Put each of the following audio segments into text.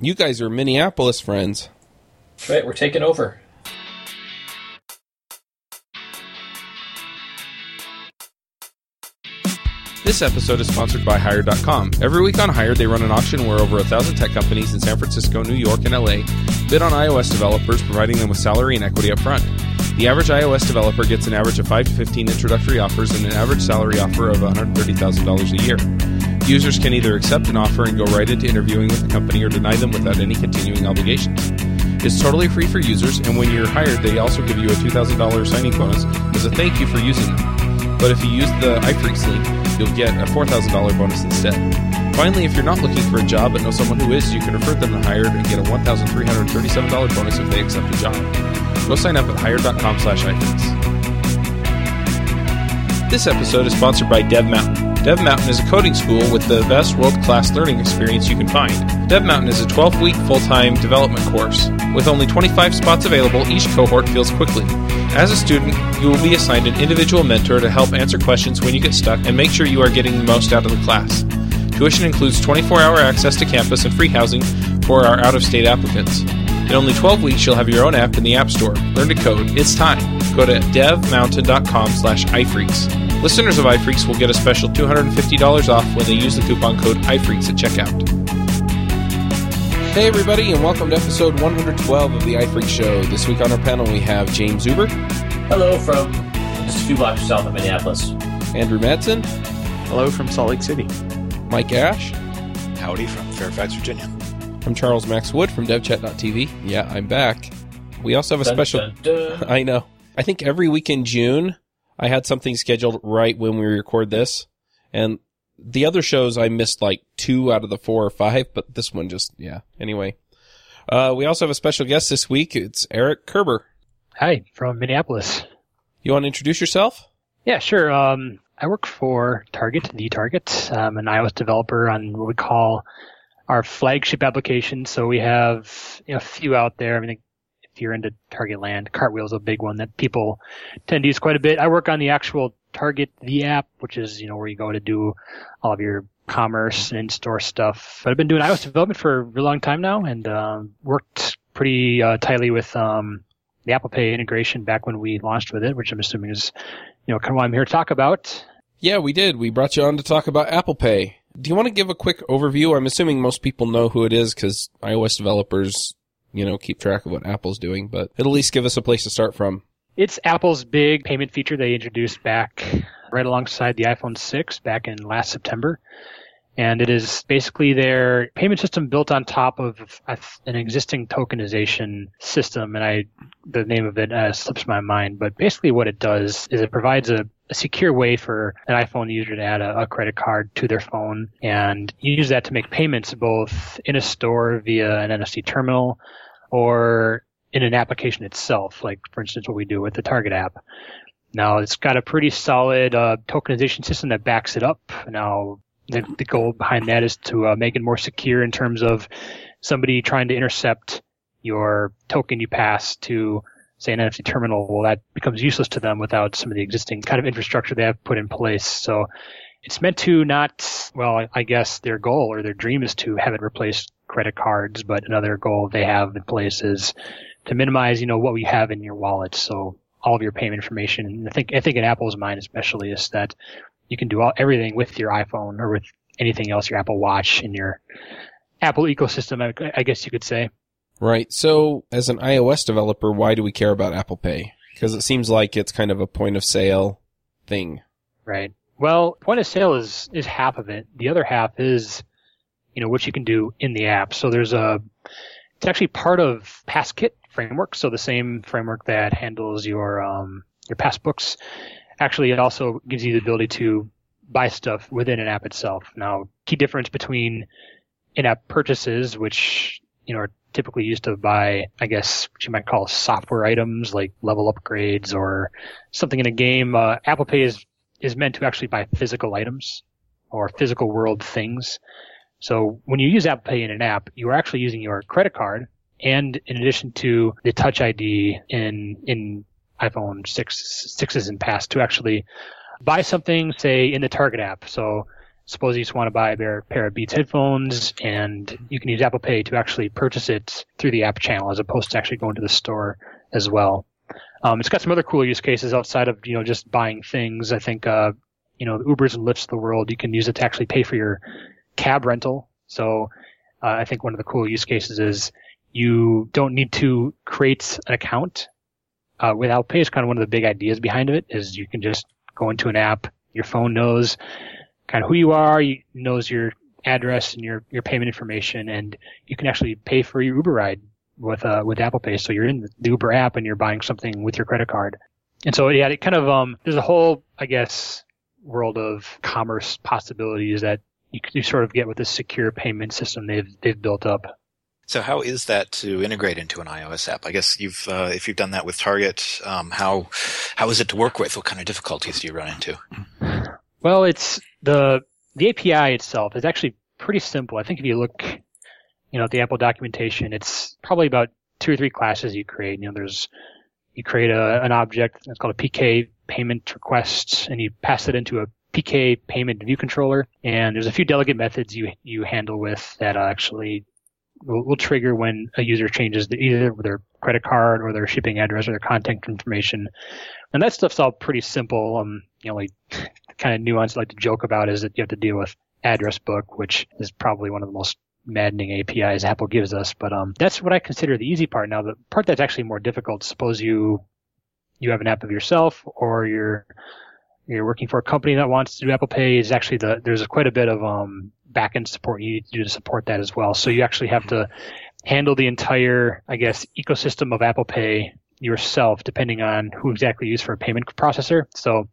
You guys are Minneapolis friends. Right, we're taking over. This episode is sponsored by Hired.com. Every week on Hired, they run an auction where over a thousand tech companies in San Francisco, New York, and LA bid on iOS developers, providing them with salary and equity up front. The average iOS developer gets an average of 5 to 15 introductory offers and an average salary offer of $130,000 a year. Users can either accept an offer and go right into interviewing with the company or deny them without any continuing obligations. It's totally free for users, and when you're hired, they also give you a $2,000 signing bonus as a thank you for using them. But if you use the iPhreaks link, you'll get a $4,000 bonus instead. Finally, if you're not looking for a job but know someone who is, you can refer them to Hired and get a $1,337 bonus if they accept a job. Go sign up at hired.com slash iPhreaks. This episode is sponsored by Dev Mountain. Dev Mountain is a coding school with the best world-class learning experience you can find. Dev Mountain is a 12-week full-time development course. With only 25 spots available, each cohort fills quickly. As a student, you will be assigned an individual mentor to help answer questions when you get stuck and make sure you are getting the most out of the class. Tuition includes 24-hour access to campus and free housing for our out-of-state applicants. In only 12 weeks, you'll have your own app in the App Store. Learn to code. It's time. Go to devmountain.com slash iPhreaks. Listeners of iPhreaks will get a special $250 off when they use the coupon code iPhreaks at checkout. Hey, everybody, and welcome to episode 112 of the iPhreak Show. This week on our panel, we have Jaim Zuber. Hello from just a few blocks south of Minneapolis. Andrew Madsen, Hello from Salt Lake City. Mike Ash, Howdy from Fairfax, Virginia. I'm Charles Max Wood from DevChat.tv. Yeah, I'm back. We also have a Dun, special. dun, dun. I know. I think every week in June, I had something scheduled right when we record this. And the other shows, I missed like two out of the four or five, but this one just, yeah. Anyway. Uh, we also have a special guest this week. It's Erik Kerber. Hi, from Minneapolis. You want to introduce yourself? Yeah, sure. Um, I work for Target, the Target. I'm an iOS developer on what we call our flagship application. So we have you know, a few out there. I mean, you're into Target land, Cartwheel is a big one that people tend to use quite a bit. I work on the actual Target the app, which is, you know, where you go to do all of your commerce and in-store stuff. But I've been doing iOS development for a long time now and, um, worked pretty, uh, tightly with, um, the Apple Pay integration back when we launched with it, which I'm assuming is, you know, kind of what I'm here to talk about. Yeah, we did. We brought you on to talk about Apple Pay. Do you want to give a quick overview? I'm assuming most people know who it is because iOS developers, you know, keep track of what Apple's doing, but it'll at least give us a place to start from. It's Apple's big payment feature they introduced back right alongside the iPhone 6 back in last September. And it is basically their payment system built on top of an existing tokenization system. And I, the name of it uh, slips my mind, but basically what it does is it provides a, a secure way for an iPhone user to add a, a credit card to their phone and use that to make payments both in a store via an NFC terminal or in an application itself, like for instance what we do with the Target app. Now it's got a pretty solid uh, tokenization system that backs it up. Now the, the goal behind that is to uh, make it more secure in terms of somebody trying to intercept your token you pass to say an NFC terminal. Well, that becomes useless to them without some of the existing kind of infrastructure they have put in place. So it's meant to not, well, I guess their goal or their dream is to have it replace credit cards, but another goal they have in place is to minimize, you know, what we have in your wallet. So all of your payment information. And I think, I think in Apple's mind especially is that you can do all, everything with your iPhone or with anything else, your Apple Watch in your Apple ecosystem, I, I guess you could say. Right. So as an iOS developer, why do we care about Apple Pay? Because it seems like it's kind of a point of sale thing. Right. Well, point of sale is, is half of it. The other half is, you know, what you can do in the app. So there's a, it's actually part of PassKit framework. So the same framework that handles your, um, your passbooks. Actually, it also gives you the ability to buy stuff within an app itself. Now, key difference between in-app purchases, which, you know, are typically used to buy, I guess, what you might call software items like level upgrades or something in a game. Uh, Apple Pay is, is meant to actually buy physical items or physical world things. So when you use Apple Pay in an app, you are actually using your credit card and in addition to the touch ID in, in iPhone 6, 6s and past to actually buy something, say, in the Target app. So suppose you just want to buy a pair, of Beats headphones and you can use Apple Pay to actually purchase it through the app channel as opposed to actually going to the store as well. Um, it's got some other cool use cases outside of, you know, just buying things. I think, uh, you know, Ubers and Lyfts of the world, you can use it to actually pay for your cab rental. So, uh, I think one of the cool use cases is you don't need to create an account. Uh, with Apple Pay is kind of one of the big ideas behind it is you can just go into an app, your phone knows kind of who you are, you knows your address and your, your payment information, and you can actually pay for your Uber ride with uh, with Apple Pay. So you're in the Uber app and you're buying something with your credit card. And so yeah, it kind of um, there's a whole I guess world of commerce possibilities that you, you sort of get with this secure payment system they've they've built up. So how is that to integrate into an iOS app? I guess you've uh, if you've done that with Target, um, how how is it to work with? What kind of difficulties do you run into? Well, it's the the API itself is actually pretty simple. I think if you look, you know, at the Apple documentation, it's probably about two or three classes you create. You know, there's you create a, an object that's called a PK payment request, and you pass it into a PK payment view controller. And there's a few delegate methods you you handle with that actually will, will trigger when a user changes the, either their credit card or their shipping address or their contact information. And that stuff's all pretty simple. Um, you know, like kind of nuance I like to joke about is that you have to deal with address book, which is probably one of the most maddening APIs Apple gives us. But um, that's what I consider the easy part. Now, the part that's actually more difficult. Suppose you you have an app of yourself, or you're you're working for a company that wants to do Apple Pay. Is actually the there's quite a bit of um, backend support you need to do to support that as well. So you actually have to handle the entire, I guess, ecosystem of Apple Pay yourself, depending on who exactly you use for a payment processor. So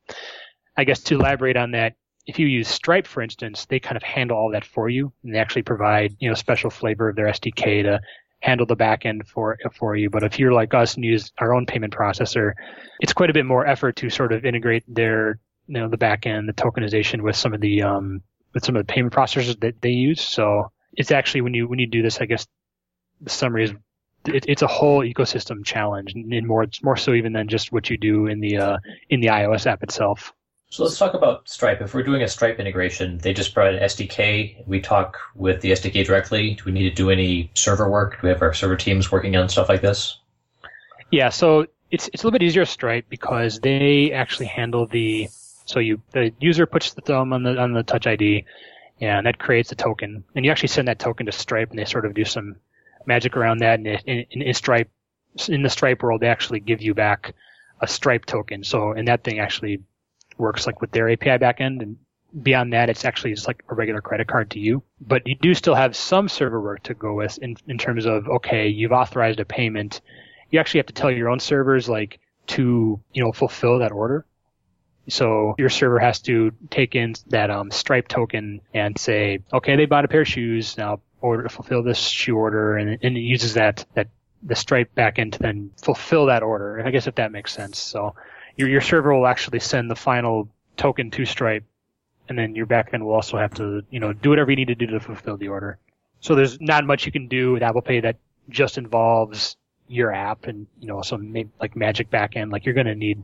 I guess to elaborate on that, if you use Stripe, for instance, they kind of handle all that for you, and they actually provide you know special flavor of their SDK to handle the backend for for you. But if you're like us and use our own payment processor, it's quite a bit more effort to sort of integrate their you know the backend, the tokenization with some of the um with some of the payment processors that they use. So it's actually when you when you do this, I guess the summary is it, it's a whole ecosystem challenge, and more it's more so even than just what you do in the uh, in the iOS app itself. So let's talk about Stripe. If we're doing a Stripe integration, they just provide an SDK. We talk with the SDK directly. Do we need to do any server work? Do we have our server teams working on stuff like this? Yeah, so it's it's a little bit easier Stripe because they actually handle the so you the user puts the thumb on the on the Touch ID, and that creates a token, and you actually send that token to Stripe, and they sort of do some magic around that. And in, in, in Stripe, in the Stripe world, they actually give you back a Stripe token. So and that thing actually works like with their API backend and beyond that, it's actually just like a regular credit card to you. But you do still have some server work to go with in, in terms of, okay, you've authorized a payment. You actually have to tell your own servers like to, you know, fulfill that order. So your server has to take in that um, Stripe token and say, okay, they bought a pair of shoes. Now order to fulfill this shoe order, and, and it uses that that the Stripe backend to then fulfill that order. I guess if that makes sense. So your, your server will actually send the final token to Stripe, and then your backend will also have to, you know, do whatever you need to do to fulfill the order. So there's not much you can do with Apple Pay that just involves your app and, you know, some like magic backend. Like you're going to need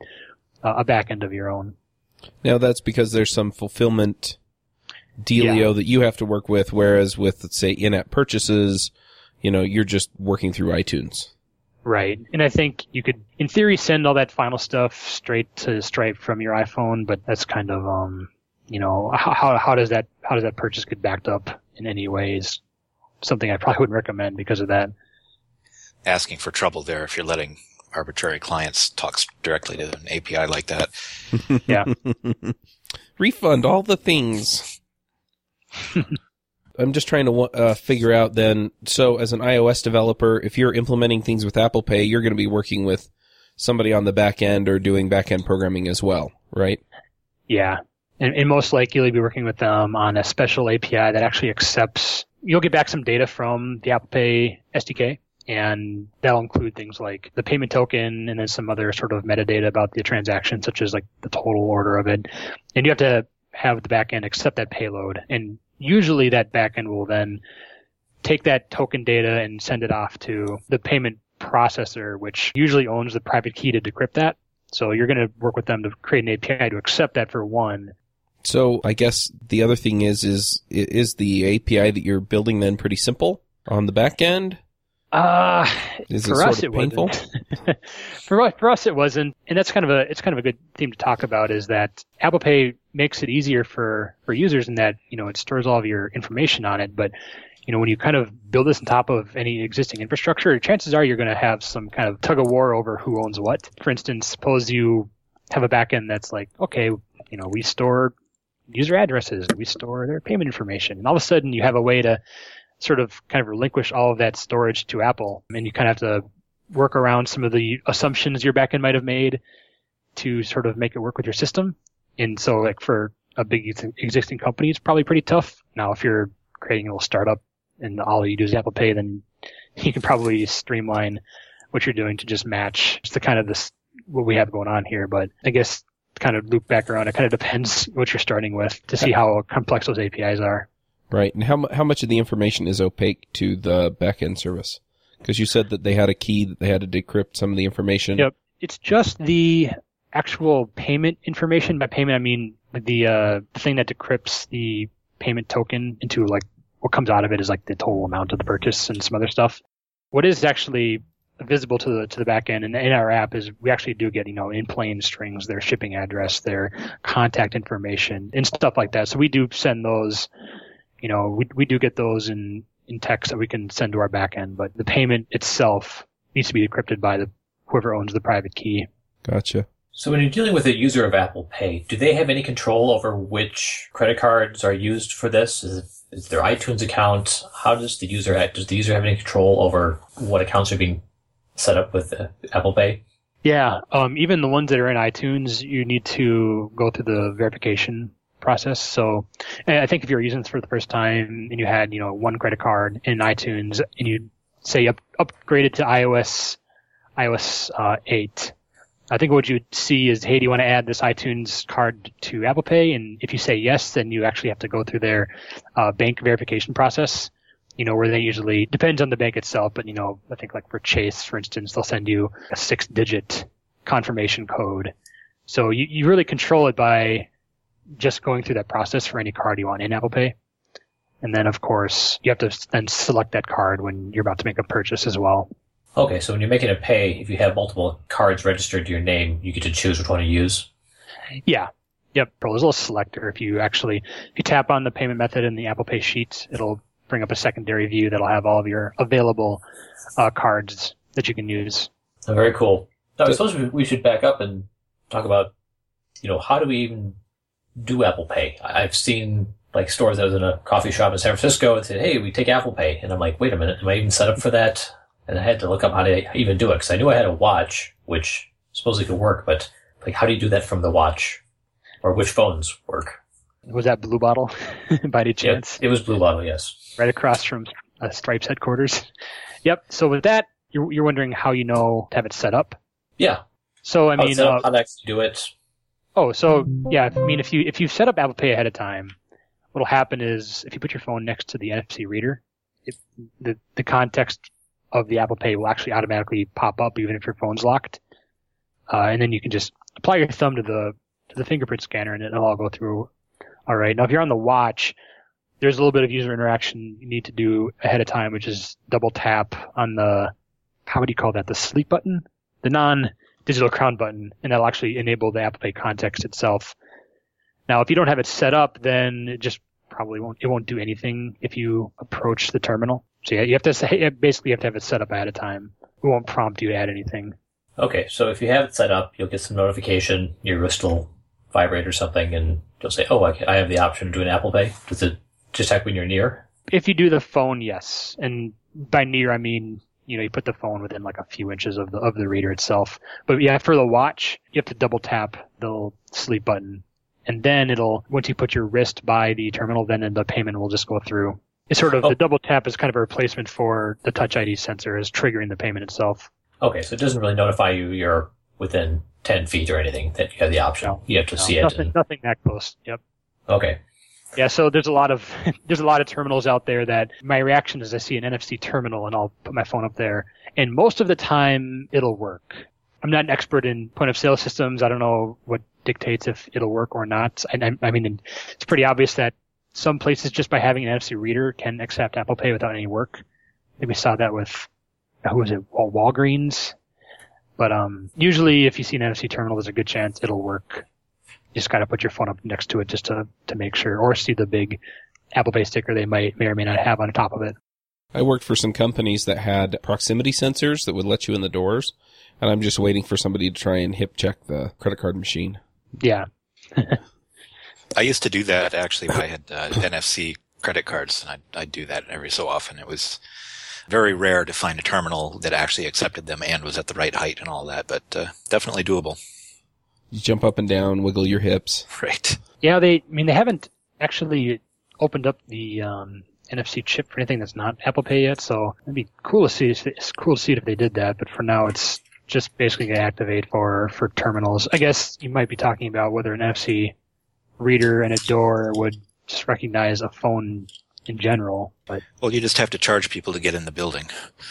uh, a backend of your own. Now that's because there's some fulfillment dealio yeah. that you have to work with, whereas with, let's say, in-app purchases, you know, you're just working through iTunes. Right. And I think you could, in theory, send all that final stuff straight to Stripe from your iPhone, but that's kind of, um, you know, how, how does that, how does that purchase get backed up in any ways? Something I probably wouldn't recommend because of that. Asking for trouble there if you're letting arbitrary clients talk directly to an API like that. yeah. Refund all the things. I'm just trying to uh, figure out then. So, as an iOS developer, if you're implementing things with Apple Pay, you're going to be working with somebody on the back end or doing back end programming as well, right? Yeah, and, and most likely you'll be working with them on a special API that actually accepts. You'll get back some data from the Apple Pay SDK, and that'll include things like the payment token and then some other sort of metadata about the transaction, such as like the total order of it. And you have to have the backend accept that payload. And usually that backend will then take that token data and send it off to the payment processor, which usually owns the private key to decrypt that. So you're going to work with them to create an API to accept that for one. So I guess the other thing is is is the API that you're building then pretty simple on the back end? Uh, Is for it us sort of it painful? wasn't. for for us it wasn't, and that's kind of a it's kind of a good theme to talk about is that Apple Pay makes it easier for for users in that you know it stores all of your information on it, but you know when you kind of build this on top of any existing infrastructure, chances are you're going to have some kind of tug of war over who owns what. For instance, suppose you have a backend that's like, okay, you know we store user addresses, we store their payment information, and all of a sudden you have a way to sort of kind of relinquish all of that storage to Apple, and you kind of have to work around some of the assumptions your backend might have made to sort of make it work with your system. And so, like for a big existing company, it's probably pretty tough. Now, if you're creating a little startup and all you do is Apple Pay, then you can probably streamline what you're doing to just match just the kind of this what we have going on here. But I guess kind of loop back around. It kind of depends what you're starting with to see how complex those APIs are. Right. And how how much of the information is opaque to the backend service? Because you said that they had a key that they had to decrypt some of the information. Yep. It's just the actual payment information. By payment, I mean the uh, the thing that decrypts the payment token into like what comes out of it is like the total amount of the purchase and some other stuff. What is actually visible to the to the back end and in our app is we actually do get you know in plain strings their shipping address, their contact information, and stuff like that. So we do send those. You know, we we do get those in in text that we can send to our back end, but the payment itself needs to be decrypted by the whoever owns the private key. Gotcha. So when you're dealing with a user of Apple Pay, do they have any control over which credit cards are used for this? Is, it, is their iTunes account? How does the user does the user have any control over what accounts are being set up with uh, Apple Pay? Yeah, um, even the ones that are in iTunes, you need to go through the verification process. So, I think if you're using this for the first time and you had, you know, one credit card in iTunes and you say up, upgraded to iOS, iOS uh, 8, I think what you'd see is, hey, do you want to add this iTunes card to Apple Pay? And if you say yes, then you actually have to go through their uh, bank verification process. You know, where they usually depends on the bank itself, but you know, I think like for Chase, for instance, they'll send you a six-digit confirmation code. So you, you really control it by just going through that process for any card you want in Apple Pay. And then, of course, you have to then select that card when you're about to make a purchase as well. Okay, so when you're making a pay, if you have multiple cards registered to your name, you get to choose which one to use. Yeah. Yep. There's a little selector. If you actually, if you tap on the payment method in the Apple Pay sheet, it'll bring up a secondary view that'll have all of your available uh, cards that you can use. Oh, very cool. Now, I suppose we- should back up and talk about, you know, how do we even do Apple Pay? I've seen like stores. I was in a coffee shop in San Francisco and said, "Hey, we take Apple Pay," and I'm like, "Wait a minute, am I even set up for that?" And I had to look up how to even do it because I knew I had a watch, which supposedly could work, but like, how do you do that from the watch, or which phones work? Was that Blue Bottle by any chance? It, it was Blue Bottle, yes. right across from uh, Stripes headquarters. Yep. So with that, you're, you're wondering how you know to have it set up. Yeah. So I How, mean, it's set up, uh, how to actually do it. oh, so yeah, I mean, if you if you set up Apple Pay ahead of time, what'll happen is if you put your phone next to the NFC reader, it, the the context of the Apple Pay will actually automatically pop up even if your phone's locked, uh, and then you can just apply your thumb to the to the fingerprint scanner and it'll all go through. All right. Now, if you're on the watch, there's a little bit of user interaction you need to do ahead of time, which is double tap on the, how would you call that? The sleep button? The non-digital crown button, and that'll actually enable the Apple Pay context itself. Now, if you don't have it set up, then it just probably won't, it won't do anything if you approach the terminal. So yeah, you have to say, basically you have to have it set up ahead of time. We won't prompt you to add anything. Okay, so if you have it set up, you'll get some notification, your wrist will vibrate or something, and you'll say, oh, I, have the option to do an Apple Pay. Does it detect when you're near? If you do the phone, yes. And by near, I mean, you know, you put the phone within like a few inches of the, of the reader itself. But yeah, for the watch, you have to double tap the sleep button. And then it'll, once you put your wrist by the terminal, then the payment will just go through. It's sort of, Oh. the double tap is kind of a replacement for the Touch ID sensor as triggering the payment itself. Okay, so it doesn't really notify you you're within 10 feet or anything that you have the option. No. You have to No, see it. nothing, and- nothing that close. Yep. okay. Yeah, so there's a lot of there's a lot of terminals out there that my reaction is I see an NFC terminal and I'll put my phone up there, and most of the time it'll work. I'm not an expert in point of sale systems. I don't know what dictates if it'll work or not. And I, I mean, it's pretty obvious that some places just by having an NFC reader can accept Apple Pay without any work. I think we saw that with who was it? Walgreens. But um, usually, if you see an NFC terminal, there's a good chance it'll work. You just gotta put your phone up next to it just to to make sure, or see the big Apple Pay sticker they might may or may not have on top of it. I worked for some companies that had proximity sensors that would let you in the doors, and I'm just waiting for somebody to try and hip check the credit card machine. Yeah. I used to do that actually. When I had uh, NFC credit cards, and I'd, I'd do that every so often. It was very rare to find a terminal that actually accepted them and was at the right height and all that, but uh, definitely doable. You jump up and down, wiggle your hips. Right. Yeah, they. I mean, they haven't actually opened up the um, NFC chip for anything that's not Apple Pay yet. So it'd be cool to see. It's cool to see it if they did that. But for now, it's just basically going to activate for for terminals. I guess you might be talking about whether an NFC reader and a door would just recognize a phone in general. But Well, you just have to charge people to get in the building.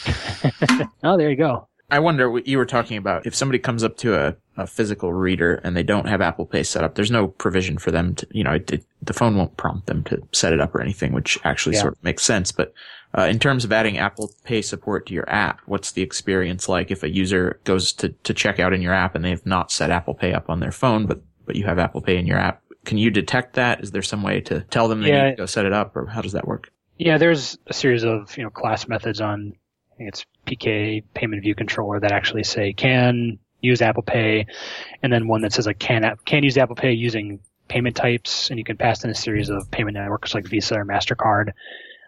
oh, there you go. I wonder what you were talking about. If somebody comes up to a, a physical reader and they don't have Apple Pay set up, there's no provision for them to, you know, it, it, the phone won't prompt them to set it up or anything, which actually Yeah. sort of makes sense. But uh, in terms of adding Apple Pay support to your app, what's the experience like if a user goes to, to check out in your app and they have not set Apple Pay up on their phone, but, but you have Apple Pay in your app? Can you detect that? Is there some way to tell them they Yeah. need to go set it up or how does that work? Yeah, there's a series of you know class methods on I think it's PK payment view controller that actually say can use Apple Pay, and then one that says like can can use Apple Pay using payment types, and you can pass in a series of payment networks like Visa or Mastercard.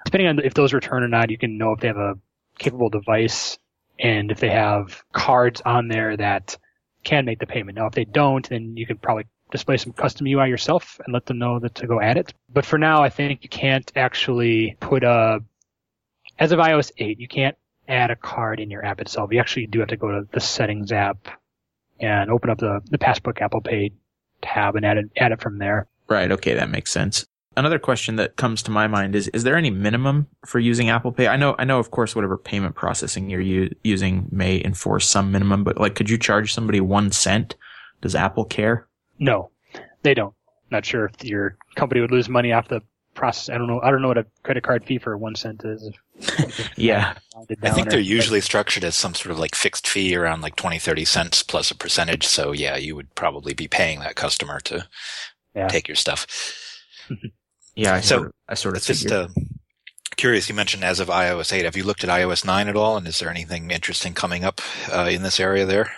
Depending on if those return or not, you can know if they have a capable device and if they have cards on there that can make the payment. Now, if they don't, then you can probably display some custom UI yourself and let them know that to go add it. But for now, I think you can't actually put a, as of iOS 8, you can't add a card in your app itself. You actually do have to go to the settings app and open up the, the Passbook Apple Pay tab and add it, add it from there. Right. Okay. That makes sense. Another question that comes to my mind is, is there any minimum for using Apple Pay? I know, I know, of course, whatever payment processing you're u- using may enforce some minimum, but like, could you charge somebody one cent? Does Apple care? No, they don't. Not sure if your company would lose money off the process. I don't know. I don't know what a credit card fee for one cent is. Yeah. I think they're usually structured as some sort of like fixed fee around like 20, 30 cents plus a percentage. So yeah, you would probably be paying that customer to Yeah. take your stuff. Yeah. I So, sort of, I sort of just uh, curious. You mentioned as of iOS 8. Have you looked at iOS 9 at all? And is there anything interesting coming up uh, in this area there?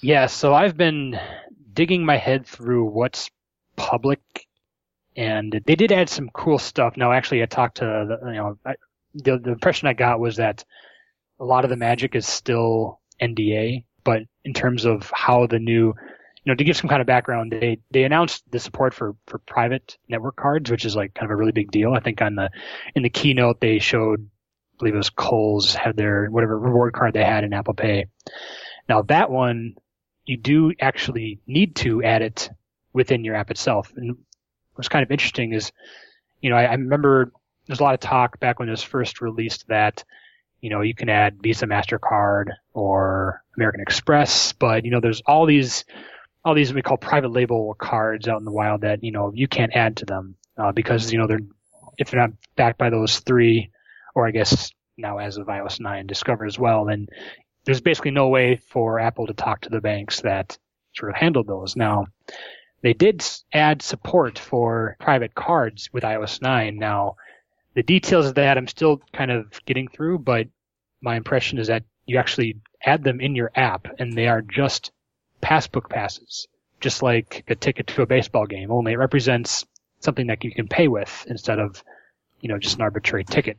Yeah, so I've been digging my head through what's public, and they did add some cool stuff. Now, actually, I talked to the, you know, I, the the impression I got was that a lot of the magic is still NDA, but in terms of how the new, you know, to give some kind of background, they they announced the support for for private network cards, which is like kind of a really big deal. I think on the in the keynote they showed, I believe it was Kohl's had their whatever reward card they had in Apple Pay. Now that one you do actually need to add it within your app itself. And what's kind of interesting is, you know, I, I remember there's a lot of talk back when it was first released that, you know, you can add Visa, MasterCard or American Express, but, you know, there's all these, all these we call private label cards out in the wild that, you know, you can't add to them, uh, because, you know, they're, if they're not backed by those three, or I guess now as of iOS 9 Discover as well, then there's basically no way for Apple to talk to the banks that sort of handled those. Now, they did add support for private cards with iOS 9. Now, the details of that I'm still kind of getting through, but my impression is that you actually add them in your app and they are just passbook passes, just like a ticket to a baseball game, only it represents something that you can pay with instead of, you know, just an arbitrary ticket.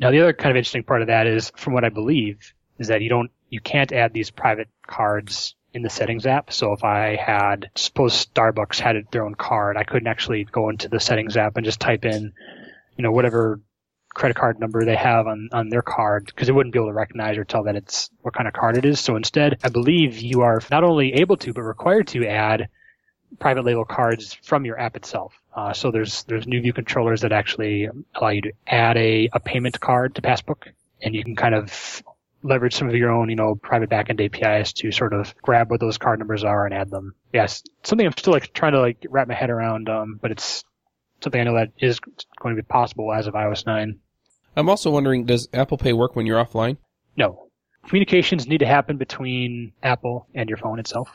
Now, the other kind of interesting part of that is, from what I believe, is that you don't, you can't add these private cards in the settings app. So if I had, suppose Starbucks had their own card, I couldn't actually go into the settings app and just type in, you know, whatever credit card number they have on, on their card because it wouldn't be able to recognize or tell that it's what kind of card it is. So instead, I believe you are not only able to, but required to add private label cards from your app itself. Uh, so there's there's new view controllers that actually allow you to add a, a payment card to Passbook, and you can kind of leverage some of your own, you know, private backend APIs to sort of grab what those card numbers are and add them. Yes, something I'm still like trying to like wrap my head around, um, but it's something I know that is going to be possible as of iOS 9. I'm also wondering, does Apple Pay work when you're offline? No. Communications need to happen between Apple and your phone itself.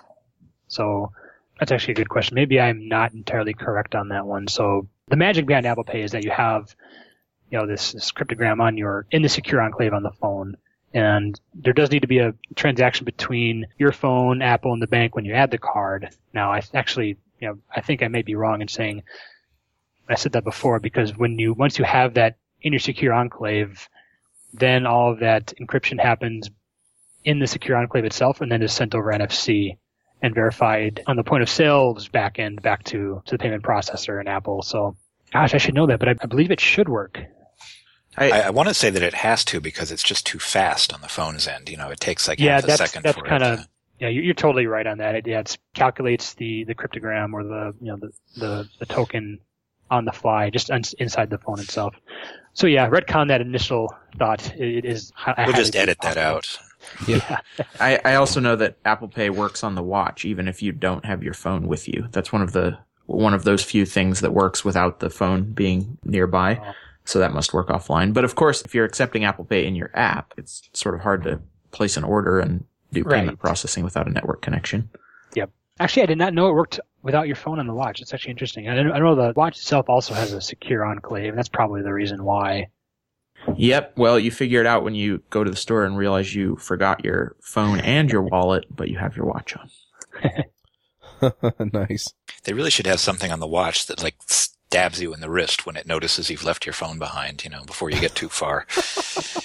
So that's actually a good question. Maybe I'm not entirely correct on that one. So the magic behind Apple Pay is that you have, you know, this, this cryptogram on your, in the secure enclave on the phone. And there does need to be a transaction between your phone, Apple, and the bank when you add the card. Now, I actually, you know, I think I may be wrong in saying I said that before because when you, once you have that in your secure enclave, then all of that encryption happens in the secure enclave itself and then is sent over NFC and verified on the point of sales backend back to, to the payment processor in Apple. So, gosh, I should know that, but I, I believe it should work. I, I, want to say that it has to because it's just too fast on the phone's end. You know, it takes like yeah, half a that's, second that's for kind it of to. yeah, you're, you're totally right on that. It, yeah, it calculates the, the cryptogram or the you know the, the, the token on the fly just un- inside the phone itself. So yeah, retcon that initial thought. It, it is. hi- We'll just highly edit that possible. out. Yeah. I, I also know that Apple Pay works on the watch even if you don't have your phone with you. That's one of the one of those few things that works without the phone being nearby. Oh. So that must work offline. But of course, if you're accepting Apple Pay in your app, it's sort of hard to place an order and do payment Right. processing without a network connection. Yep. Actually, I did not know it worked without your phone on the watch. It's actually interesting. I know, I know the watch itself also has a secure enclave, and that's probably the reason why. Yep. Well, you figure it out when you go to the store and realize you forgot your phone and your wallet, but you have your watch on. nice. They really should have something on the watch that like stabs you in the wrist when it notices you've left your phone behind. You know, before you get too far.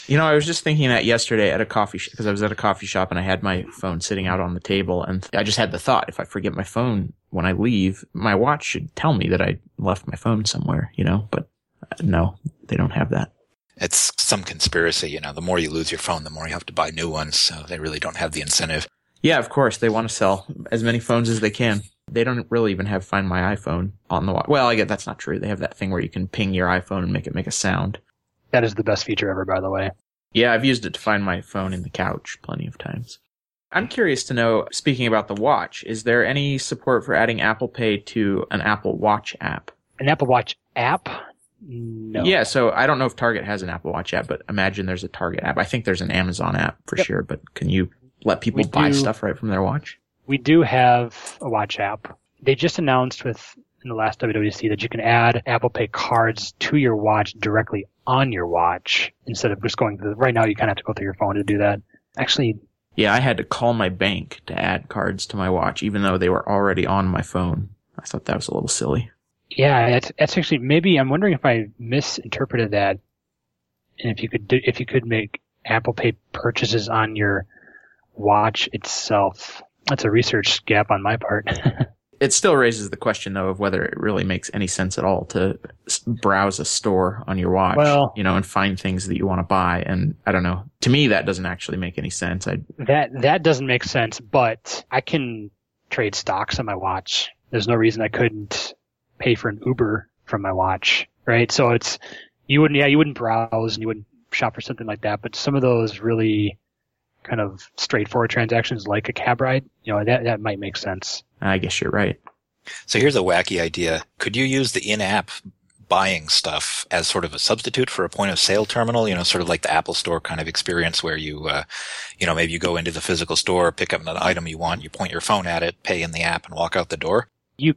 You know, I was just thinking that yesterday at a coffee shop because I was at a coffee shop and I had my phone sitting out on the table and I just had the thought if I forget my phone when I leave, my watch should tell me that I left my phone somewhere, you know, but uh, no, they don't have that. it's some conspiracy. You know, the more you lose your phone, the more you have to buy new ones. So they really don't have the incentive. Yeah, of course, they want to sell as many phones as they can. They don't really even have Find My iPhone on the watch. Well, I get that's not true. They have that thing where you can ping your iPhone and make it make a sound. That is the best feature ever, by the way. Yeah, I've used it to find my phone in the couch plenty of times. I'm curious to know, speaking about the watch, is there any support for adding Apple Pay to an Apple Watch app? An Apple Watch app? No. Yeah, so I don't know if Target has an Apple Watch app, but imagine there's a Target app. I think there's an Amazon app for Yep. sure, but can you let people We buy do- stuff right from their watch? We do have a watch app. They just announced with in the last WWDC that you can add Apple Pay cards to your watch directly on your watch instead of just going through. Right now, you kind of have to go through your phone to do that. Actually, Yeah, I had to call my bank to add cards to my watch, even though they were already on my phone. I thought that was a little silly. yeah, that's, that's actually maybe I'm wondering if I misinterpreted that, and if you could do, if you could make Apple Pay purchases on your watch itself. That's a research gap on my part. It still raises the question, though, of whether it really makes any sense at all to browse a store on your watch, Well- you know, and find things that you want to buy. And I don't know. To me, that doesn't actually make any sense. I That that doesn't make sense, but I can trade stocks on my watch. There's no reason I couldn't pay for an Uber from my watch, right? So it's you wouldn't yeah, you wouldn't browse and you wouldn't shop for something like that, but some of those really kind of straightforward transactions like a cab ride, you know, that that might make sense. I guess you're right. So here's a wacky idea. Could you use the in-app buying stuff as sort of a substitute for a point of sale terminal? You know, sort of like the Apple Store kind of experience where you, uh, you know, maybe you go into the physical store, pick up an item you want, you point your phone at it, pay in the app, and walk out the door. You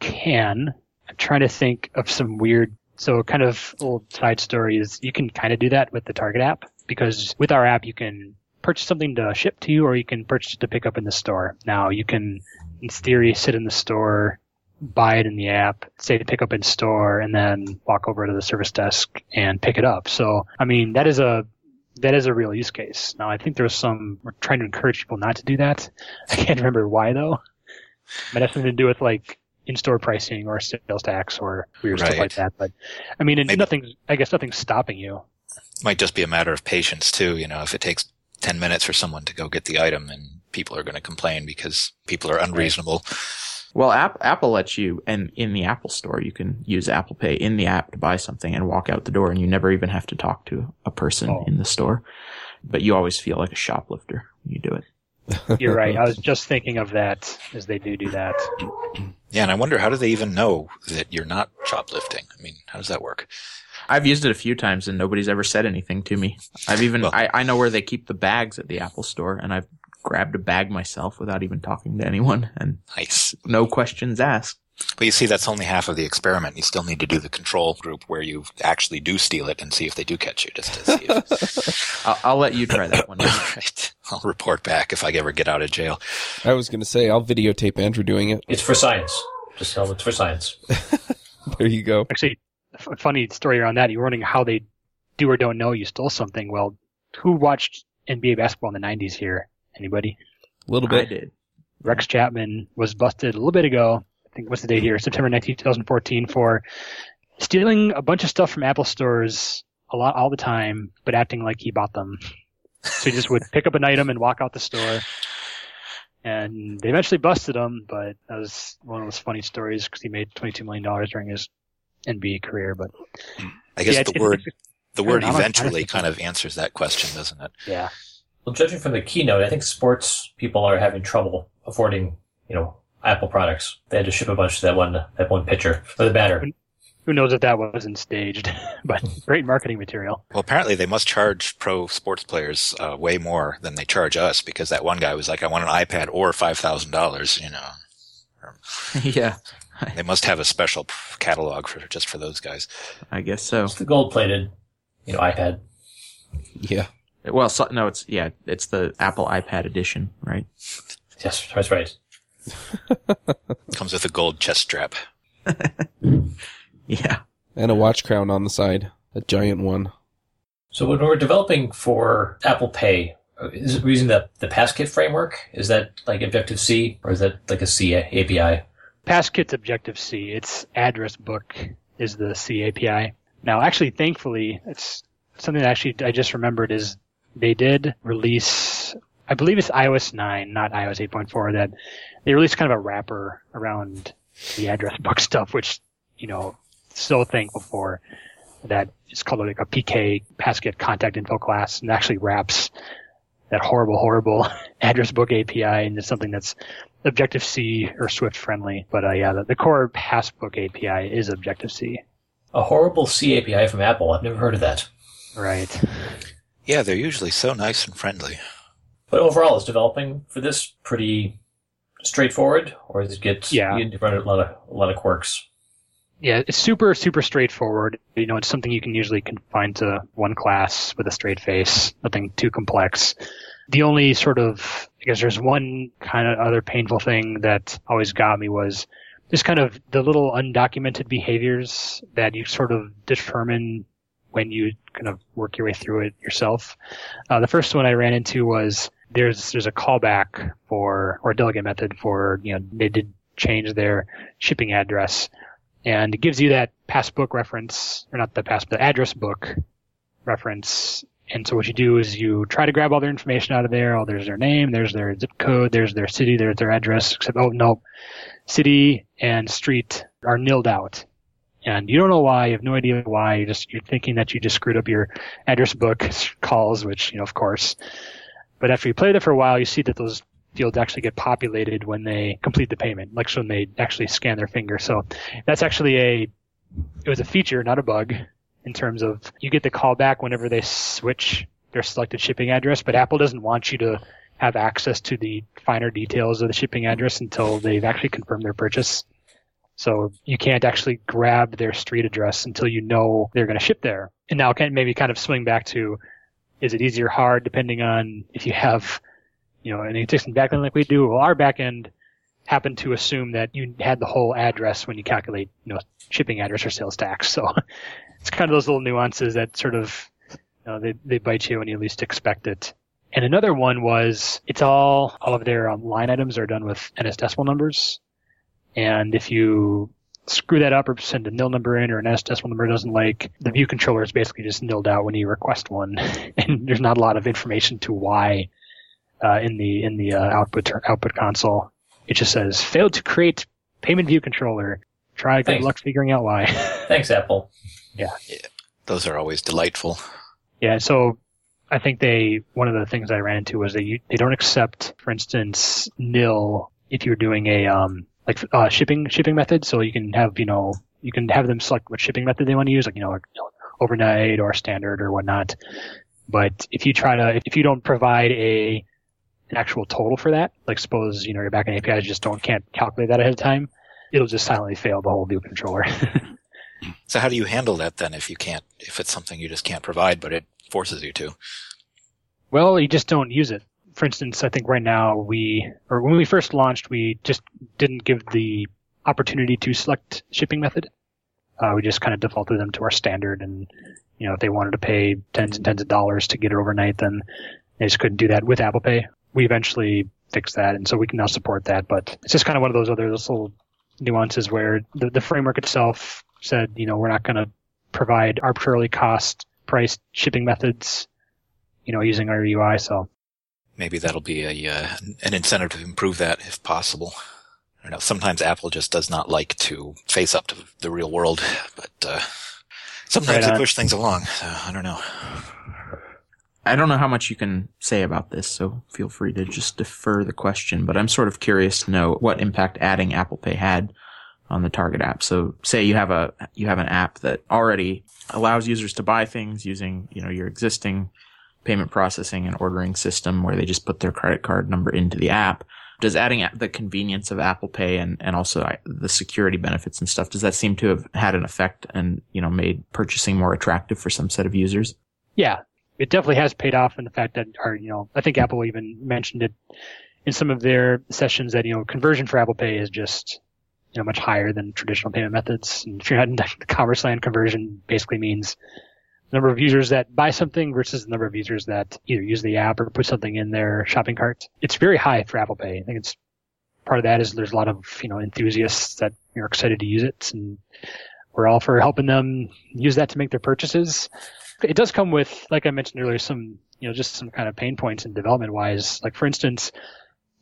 can. I'm trying to think of some weird so kind of old side story is you can kind of do that with the Target app because with our app you can purchase something to ship to you or you can purchase it to pick up in the store. Now you can in theory sit in the store, buy it in the app, say to pick up in store and then walk over to the service desk and pick it up. So I mean that is a that is a real use case. Now I think there's some we're trying to encourage people not to do that. I can't remember why though. Might have something to do with like in-store pricing or sales tax or weird stuff like that. But I mean, and Maybe- nothing. I guess nothing's stopping you. Might just be a matter of patience too. You know, if it takes 10 minutes for someone to go get the item and people are going to complain because people are unreasonable. Well, App, Apple lets you, and in the Apple Store, you can use Apple Pay in the app to buy something and walk out the door, and you never even have to talk to a person Oh. in the store. but you always feel like a shoplifter when you do it. You're right. I was just thinking of that as they do do that. Yeah, and I wonder how do they even know that you're not shoplifting? I mean, how does that work? I've used it a few times and nobody's ever said anything to me. I've even Well- I, I know where they keep the bags at the Apple store and I've grabbed a bag myself without even talking to anyone and Nice. no questions asked. But you see, that's only half of the experiment. You still need to do the control group where you actually do steal it and see if they do catch you, just to see if. I'll, I'll let you try that one. right. I'll report back if I ever get out of jail. I was going to say, I'll videotape Andrew doing it. It's for science. Just tell them it's for science. There you go. Actually, a f- funny story around that. You were wondering how they do or don't know you stole something. Well, who watched NBA basketball in the 90s here? Anybody? A little I bit. did. Rex Chapman was busted a little bit ago. I think what's the date here? September 19, 2014 for stealing a bunch of stuff from Apple stores a lot all the time, but acting like he bought them. So he just would pick up an item and walk out the store. And they eventually busted him, but that was one of those funny stories because he made $22 million during his NBA career. But I guess yeah, the it's- word it's- the word know, eventually kind of answers that question, doesn't it? yeah. Well, judging from the keynote, I think sports people are having trouble affording, you know, Apple products. They had to ship a bunch to that one, that one pitcher or the batter. Who knows if that wasn't staged, but great marketing material. Well, apparently they must charge pro sports players uh, way more than they charge us because that one guy was like, "I want an iPad or five thousand dollars." You know, yeah, they must have a special catalog for just for those guys. I guess so. It's the gold plated, you know, iPad. Yeah. Well, so, no, it's yeah, it's the Apple iPad edition, right? Yes, that's right. Comes with a gold chest strap. Yeah. And a watch crown on the side. A giant one. So when we're developing for Apple Pay, uh, is it using the the PassKit framework? Is that like Objective C or is that like a C API? PassKit's Objective C. Its address book is the C API. Now, actually, thankfully, it's something that actually I just remembered is they did release, I believe it's iOS 9, not iOS 8.4, that they released kind of a wrapper around the address book stuff, which, you know, so thankful for that it's called like a PK PassKit contact info class and actually wraps that horrible, horrible address book API into something that's Objective C or Swift friendly. But uh, yeah, the, the core Passbook API is Objective C. A horrible C API from Apple. I've never heard of that. Right. Yeah, they're usually so nice and friendly. But overall, is developing for this pretty straightforward, or does it get Yeah. you run a lot of a lot of quirks? Yeah, it's super, super straightforward. You know, it's something you can usually confine to one class with a straight face, nothing too complex. The only sort of, I guess there's one kind of other painful thing that always got me was just kind of the little undocumented behaviors that you sort of determine when you kind of work your way through it yourself. Uh, the first one I ran into was there's, there's a callback for, or delegate method for, you know, they did change their shipping address and it gives you that passbook reference, or not the pass, the address book reference. And so what you do is you try to grab all their information out of there. Oh, there's their name, there's their zip code, there's their city, there's their address. Except, oh no, city and street are nilled out, and you don't know why. You have no idea why. You just you're thinking that you just screwed up your address book calls, which you know, of course. But after you play there for a while, you see that those fields actually get populated when they complete the payment, like when they actually scan their finger. So that's actually a it was a feature, not a bug, in terms of you get the callback whenever they switch their selected shipping address, but Apple doesn't want you to have access to the finer details of the shipping address until they've actually confirmed their purchase. So you can't actually grab their street address until you know they're going to ship there. And now can maybe kind of swing back to is it easy or hard depending on if you have you know, an existing backend like we do, well, our backend happened to assume that you had the whole address when you calculate, you know, shipping address or sales tax. So it's kind of those little nuances that sort of, you know, they, they bite you when you least expect it. And another one was it's all, all of their um, line items are done with NS decimal numbers. And if you screw that up or send a nil number in or an NS decimal number doesn't like, the view controller is basically just nilled out when you request one. and there's not a lot of information to why uh, in the in the uh, output output console. It just says failed to create payment view controller. Try good Thanks. luck figuring out why. Thanks, Apple. Those are always delightful. yeah, so I think they one of the things I ran into was they they don't accept, for instance, nil if you're doing a um like uh, shipping shipping method. So you can have you know you can have them select what shipping method they want to use, like you know like, you know, overnight or standard or whatnot. But if you try to if you don't provide a an actual total for that, like suppose you know your backend APIs just don't can't calculate that ahead of time, it'll just silently fail the whole view controller. So how do you handle that then if you can't, if it's something you just can't provide, but it forces you to? Well, you just don't use it. For instance, I think right now we, or when we first launched, we just didn't give the opportunity to select shipping method. Uh, we just kind of defaulted them to our standard and, you know, if they wanted to pay tens and tens of dollars to get it overnight, then they just couldn't do that with Apple Pay. We eventually fixed that and so we can now support that, but it's just kind of one of those other little nuances where the, the framework itself said, you know, we're not going to provide arbitrarily cost priced shipping methods, you know, using our UI. So Maybe that'll be a uh, an incentive to improve that if possible. I don't know. Sometimes Apple just does not like to face up to the real world, but uh, sometimes Right they push things along. So I don't know. I don't know how much you can say about this, so feel free to just defer the question, but I'm sort of curious to know what impact adding Apple Pay had on the target app. So say you have a, you have an app that already allows users to buy things using, you know, your existing payment processing and ordering system where they just put their credit card number into the app. Does adding the convenience of Apple Pay and, and also the security benefits and stuff, does that seem to have had an effect and, you know, made purchasing more attractive for some set of users? yeah, it definitely has paid off in the fact that, or, you know, I think Apple even mentioned it in some of their sessions that, you know, conversion for Apple Pay is just, you know, much higher than traditional payment methods. And if you're not in the commerce land, conversion basically means the number of users that buy something versus the number of users that either use the app or put something in their shopping cart. It's very high for Apple Pay. I think it's part of that is there's a lot of, you know, enthusiasts that are excited to use it and we're all for helping them use that to make their purchases. It does come with, like I mentioned earlier, some, you know, just some kind of pain points in development wise. Like for instance,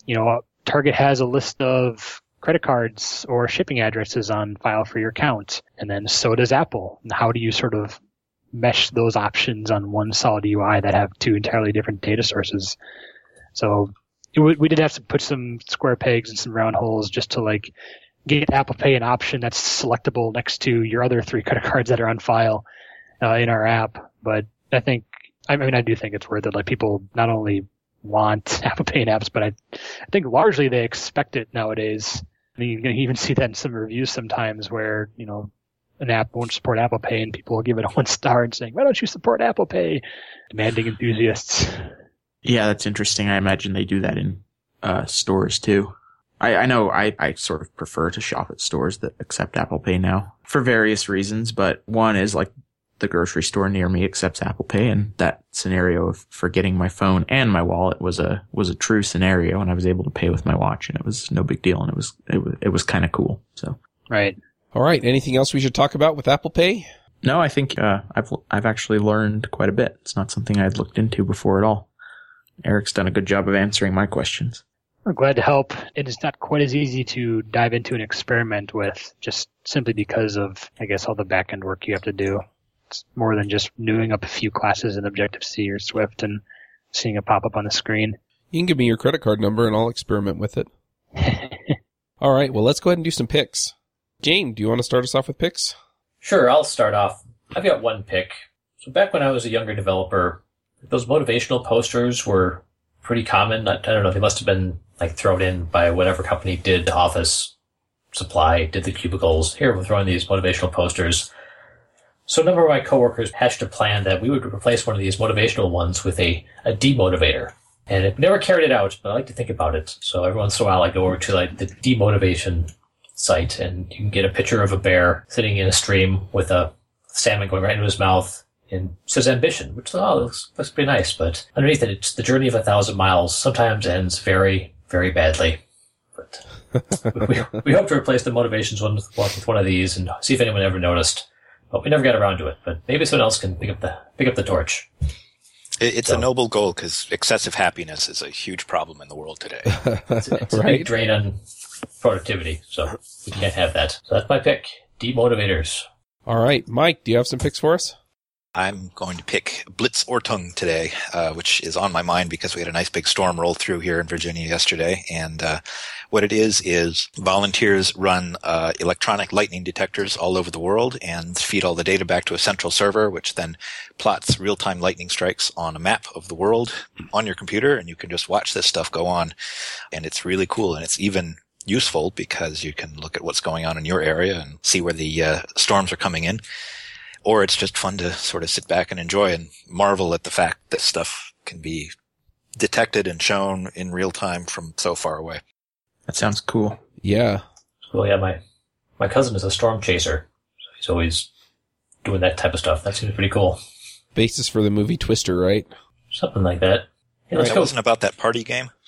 you know, Target has a list of credit cards or shipping addresses on file for your account. And then so does Apple. And how do you sort of mesh those options on one solid UI that have two entirely different data sources? So it, we did have to put some square pegs and some round holes just to like get Apple Pay an option that's selectable next to your other three credit cards that are on file uh, in our app. But I think, I mean, I do think it's worth it. Like people not only want Apple Pay in apps, but I, I think largely they expect it nowadays. I mean, you can even see that in some reviews sometimes where, you know, an app won't support Apple Pay and people will give it a one star and saying, why don't you support Apple Pay? Demanding enthusiasts. Yeah, that's interesting. I imagine they do that in uh, stores too. I, I know I, I sort of prefer to shop at stores that accept Apple Pay now for various reasons, but one is like the grocery store near me accepts Apple Pay, and that scenario of forgetting my phone and my wallet was a was a true scenario, and I was able to pay with my watch, and it was no big deal, and it was it was, it was kind of cool. So Right. All right. Anything else we should talk about with Apple Pay? no, I think uh, I've I've actually learned quite a bit. It's not something I'd looked into before at all. Erik's done a good job of answering my questions. We're glad to help. It is not quite as easy to dive into an experiment with just simply because of, I guess, all the back end work you have to do. It's more than just newing up a few classes in Objective C or Swift and seeing a pop up on the screen. You can give me your credit card number and I'll experiment with it. All right. Well, let's go ahead and do some picks. Jaim, do you want to start us off with picks? Sure, I'll start off. I've got one pick. So back when I was a younger developer, those motivational posters were pretty common. I, I don't know, they must have been like thrown in by whatever company did the Office Supply, did the cubicles. Here, we're throwing these motivational posters. So a number of my coworkers hatched a plan that we would replace one of these motivational ones with a, a demotivator. And it never carried it out, but I like to think about it. So every once in a while I go over to like the demotivation site and you can get a picture of a bear sitting in a stream with a salmon going right into his mouth and says ambition, which oh, looks, looks pretty nice, but underneath it, it's the journey of a thousand miles sometimes ends very, very badly. But we, we hope to replace the motivations one with, one with one of these and see if anyone ever noticed. But we never got around to it. But maybe someone else can pick up the pick up the torch. It, it's a noble goal because excessive happiness is a huge problem in the world today. It's, it's a big drain on productivity, so we can't have that. So that's my pick. Demotivators. All right. Mike, do you have some picks for us? I'm going to pick Blitzortung today, uh, which is on my mind because we had a nice big storm roll through here in Virginia yesterday. And uh, what it is is volunteers run uh, electronic lightning detectors all over the world and feed all the data back to a central server, which then plots real-time lightning strikes on a map of the world on your computer, and you can just watch this stuff go on. And it's really cool, and it's even useful because you can look at what's going on in your area and see where the uh, storms are coming in or it's just fun to sort of sit back and enjoy and marvel at the fact that stuff can be detected and shown in real time from so far away. That sounds cool. Yeah. Well, yeah, my my cousin is a storm chaser. So he's always doing that type of stuff. That seems pretty cool. Basis for the movie Twister, right? Something like that. Hey, let's That go. wasn't about that party game.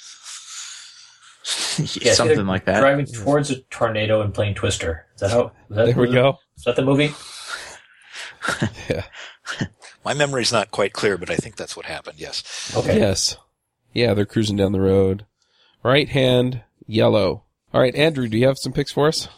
Yeah, it's Something like that. Driving towards a tornado and playing Twister. Is that how? Is that There we go. Is that the movie? Yeah. My memory's not quite clear, but I think that's what happened. Yes. Okay. Yes. Yeah, they're cruising down the road. Right hand, yellow. All right, Andrew, do you have some picks for us?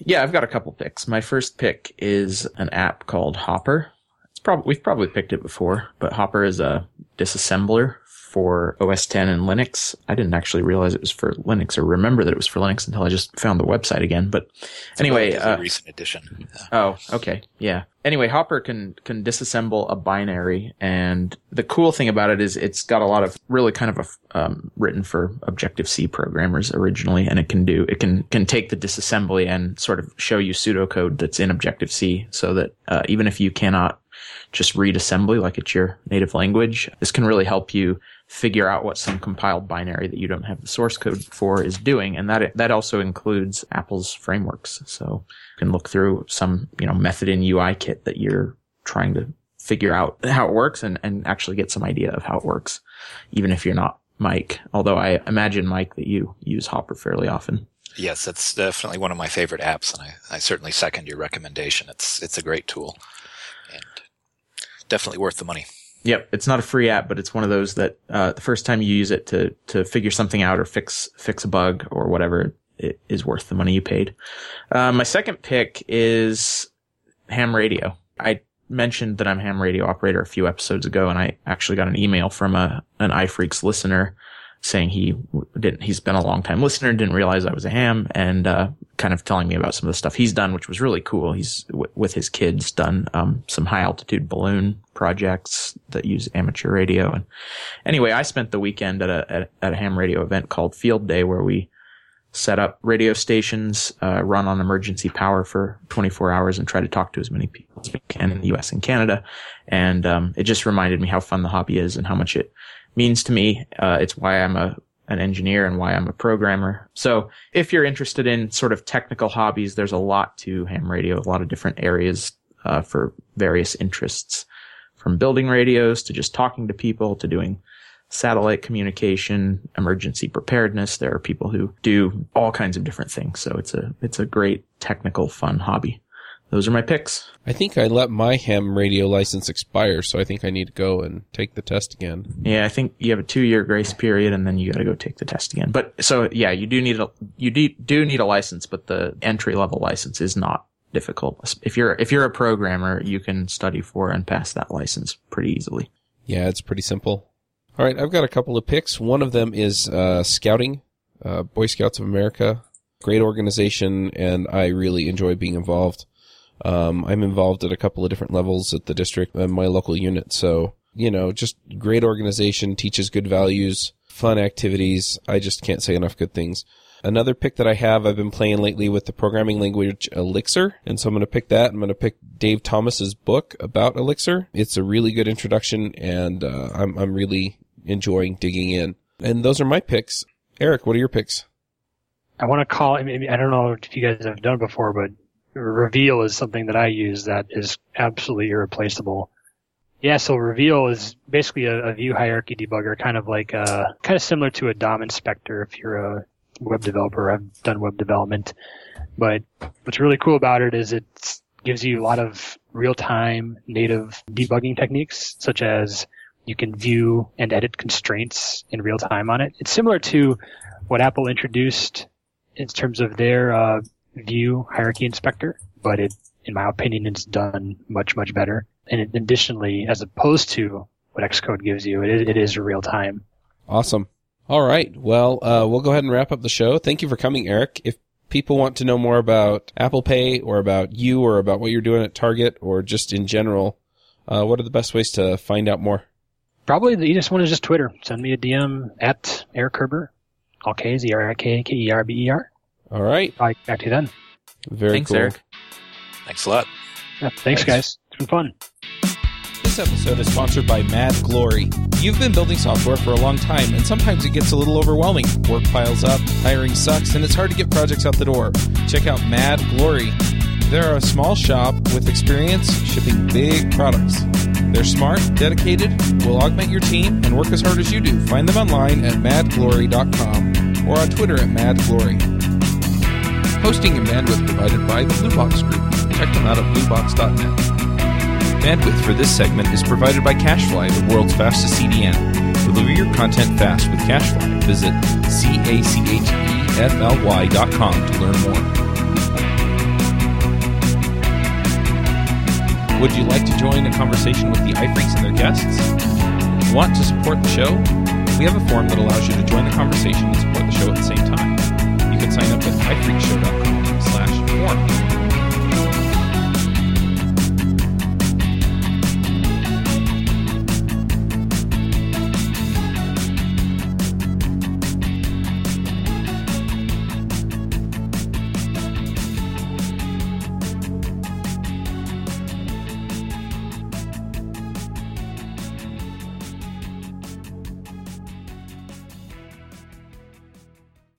Yeah, I've got a couple picks. My first pick is an app called Hopper. It's probably we've probably picked it before, but Hopper is a disassembler for OS 10 and Linux. I didn't actually realize it was for Linux or remember that it was for Linux until I just found the website again. But anyway, uh, recent edition. Oh, okay. Yeah. Anyway, Hopper can can disassemble a binary, and the cool thing about it is it's got a lot of really kind of a um, written for Objective C programmers originally, and it can do it can can take the disassembly and sort of show you pseudocode that's in Objective C, so that uh, even if you cannot just read assembly like it's your native language, this can really help you figure out what some compiled binary that you don't have the source code for is doing, and that that also includes Apple's frameworks. So you can look through some you know method in UIKit that you're trying to figure out how it works and and actually get some idea of how it works, even if you're not Mike. Although I imagine Mike that you use Hopper fairly often. Yes, that's definitely one of my favorite apps, and I, I certainly second your recommendation. It's it's a great tool, and definitely worth the money. Yep, it's not a free app, but it's one of those that uh, the first time you use it to to figure something out or fix fix a bug or whatever, it is worth the money you paid. Uh, my second pick is Ham Radio. I mentioned that I'm Ham Radio operator a few episodes ago, and I actually got an email from a an iPhreaks listener saying he didn't, he's been a long time listener, didn't realize I was a ham, and uh, kind of telling me about some of the stuff he's done, which was really cool. He's w- with his kids done um, some high altitude balloon projects that use amateur radio. And anyway, I spent the weekend at a at, at a ham radio event called Field Day, where we set up radio stations, uh, run on emergency power for 24 hours, and try to talk to as many people as we can in the U.S. and Canada. And um, it just reminded me how fun the hobby is and how much it means to me. Uh, it's why I'm a an engineer and why I'm a programmer. So if you're interested in sort of technical hobbies, there's a lot to ham radio, a lot of different areas uh, for various interests, from building radios to just talking to people to doing satellite communication, emergency preparedness. There are people who do all kinds of different things. So it's a it's a great technical fun hobby. Those are my picks. I think I let my ham radio license expire, so I think I need to go and take the test again. Yeah, I think you have a two year grace period and then you got to go take the test again. But so yeah, you do need a you do, do need a license, but the entry level license is not difficult. If you're if you're a programmer, you can study for and pass that license pretty easily. Yeah, it's pretty simple. All right, I've got a couple of picks. One of them is uh, Scouting, uh, Boy Scouts of America. Great organization, and I really enjoy being involved. Um, I'm involved at a couple of different levels at the district and my local unit. So, you know, just great organization, teaches good values, fun activities. I just can't say enough good things. Another pick that I have, I've been playing lately with the programming language Elixir. And so I'm going to pick that. I'm going to pick Dave Thomas's book about Elixir. It's a really good introduction and, uh, I'm, I'm really enjoying digging in. And those are my picks. Erik, what are your picks? I want to call. I, mean, I don't know if you guys have done it before, but Reveal is something that I use that is absolutely irreplaceable. Yeah, so Reveal is basically a, a view hierarchy debugger, kind of like a, kind of similar to a DOM inspector if you're a web developer. I've done web development, but what's really cool about it is it gives you a lot of real-time native debugging techniques, such as you can view and edit constraints in real time on it. It's similar to what Apple introduced in terms of their uh, view hierarchy inspector, but it, in my opinion, it's done much, much better. and additionally, as opposed to what Xcode gives you, it is, it is real time. Awesome. All right. Well, uh, we'll go ahead and wrap up the show. Thank you for coming, Erik. If people want to know more about Apple Pay or about you or about what you're doing at Target or just in general, uh, what are the best ways to find out more? Probably the easiest one is just Twitter. Send me a DM at Erik Kerber, all K's, E-R-I-K-K-E-R-B-E-R. All right. I'll back to you then. Very Thanks, cool. Erik. Thanks a lot. Yeah, thanks, Thanks. guys. It's been fun. This episode is sponsored by Mad Glory. You've been building software for a long time, and sometimes it gets a little overwhelming. Work piles up, hiring sucks, and it's hard to get projects out the door. Check out Mad Glory. They're a small shop with experience shipping big products. They're smart, dedicated, will augment your team, and work as hard as you do. Find them online at madglory.com or on Twitter at madglory. Hosting and bandwidth provided by the Bluebox Group. Check them out at bluebox.net. Bandwidth for this segment is provided by CacheFly, the world's fastest CDN. Deliver your content fast with CacheFly. Visit C-A-C-H-E-F-L-Y dot com to learn more. Would you like to join a conversation with the iPhreaks and their guests? Want to support the show? We have a form that allows you to join the conversation and support the show at the same sign up at iPhreakshow.com slash form.